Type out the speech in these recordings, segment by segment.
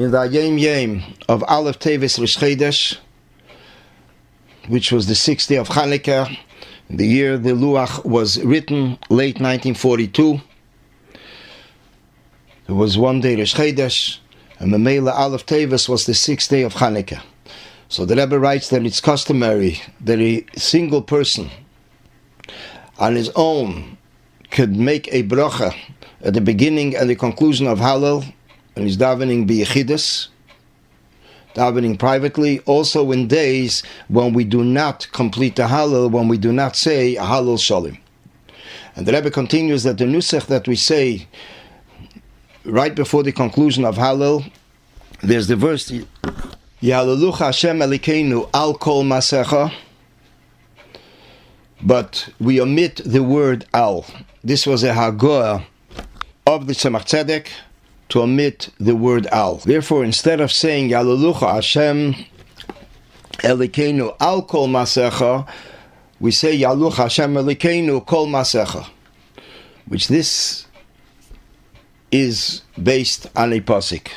in the Yom Yom of Aleph Tevis Rish Chedesh, which was the sixth day of Hanukkah, the year the Luach was written, late 1942. It was one day Rish Chedesh, and Mamela Aleph Tevis was the sixth day of Hanukkah. So the Rebbe writes that it's customary that a single person on his own could make a bracha at the beginning and the conclusion of Hallel, and he's davening biyechidus, davening privately, also in days when we do not complete the Hallel, when we do not say Hallel Shalem. And the Rebbe continues that the nusach that we say right before the conclusion of Hallel, there's the verse, Yahalelucha Hashem Elokeinu al kol masecha, but we omit the word al. This was a hagoah of the Tzemach Tzedek to omit the word al. Therefore, instead of saying Yahalelucha Hashem Elokeinu al kol masecha, we say Yaluch Hashem Elokeinu kol masecha, which this is based on a pasuk.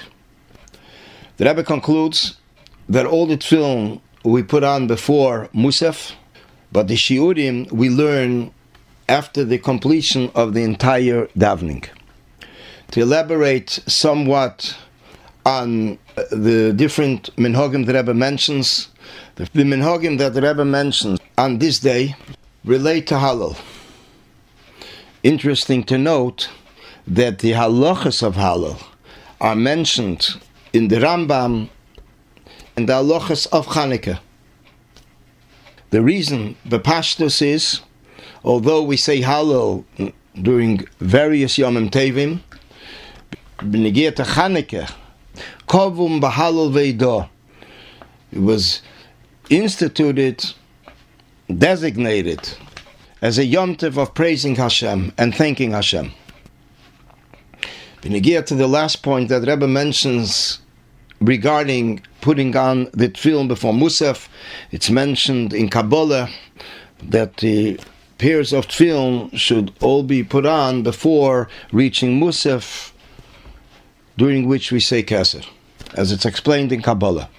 The Rebbe concludes that all the tefillin we put on before Musaf, but the shiurim we learn after the completion of the entire davening. To elaborate somewhat on the different minhagim the Rebbe mentions, the, minhagim that Rebbe mentions on this day relate to Hallel. Interesting to note that the halachas of Hallel are mentioned in the Rambam and the halachas of Chanukah. The reason the pashtus is, although we say Hallel during various Yomim Tovim, b'negiyat Chanukah, kovum b'Hallel veidah, it was instituted, designated as a Yom Tov of praising Hashem and thanking Hashem. B'negiyat to the last point that Rebbe mentions regarding putting on the tefillin before Musaf. It's mentioned in Kabbalah that the pairs of tefillin should all be put on before reaching Musaf, during which we say Keser, as it's explained in Kabbalah.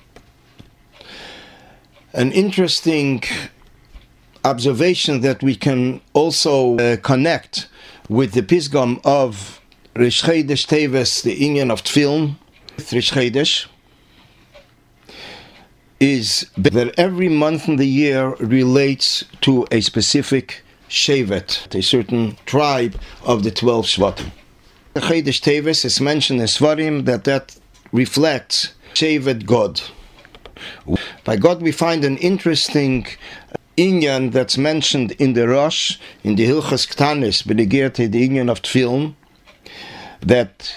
An interesting observation that we can also uh, connect with the Pisgam of Rosh Chodesh Teves, the inyan of tefillin, Rosh Chodesh, is that every month in the year relates to a specific Shevet, a certain tribe of the 12 Shvatim. Chodesh Teves is mentioned in Svarim that that reflects Shevet Gad. By Gad we find an interesting Inyan that's mentioned in the Rosh, in the Hilchos Ktanos, Benegirte, the Inyan of tefillin, that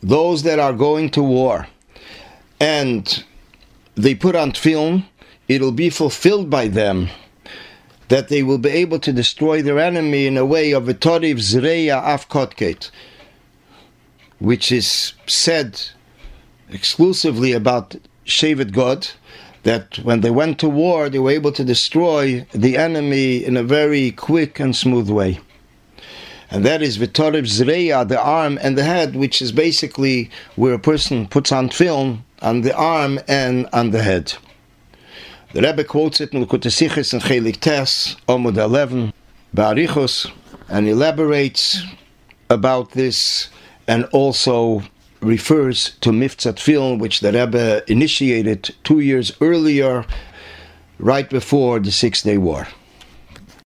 those that are going to war and they put on tefillin, it'll be fulfilled by them that they will be able to destroy their enemy in a way of a Toriv Zreya Afkotket, which is said exclusively about Shevet Gad, that when they went to war, they were able to destroy the enemy in a very quick and smooth way. And that is Vitorib Zreya, the arm and the head, which is basically where a person puts on tefillin on the arm and on the head. The Rebbe quotes it in Likutei Sichos and Chelek Tes, Omud 11, Ba'arichos, and elaborates about this and also refers to Mivtza Tefillin, which the Rebbe initiated two years earlier, right before the Six Day War.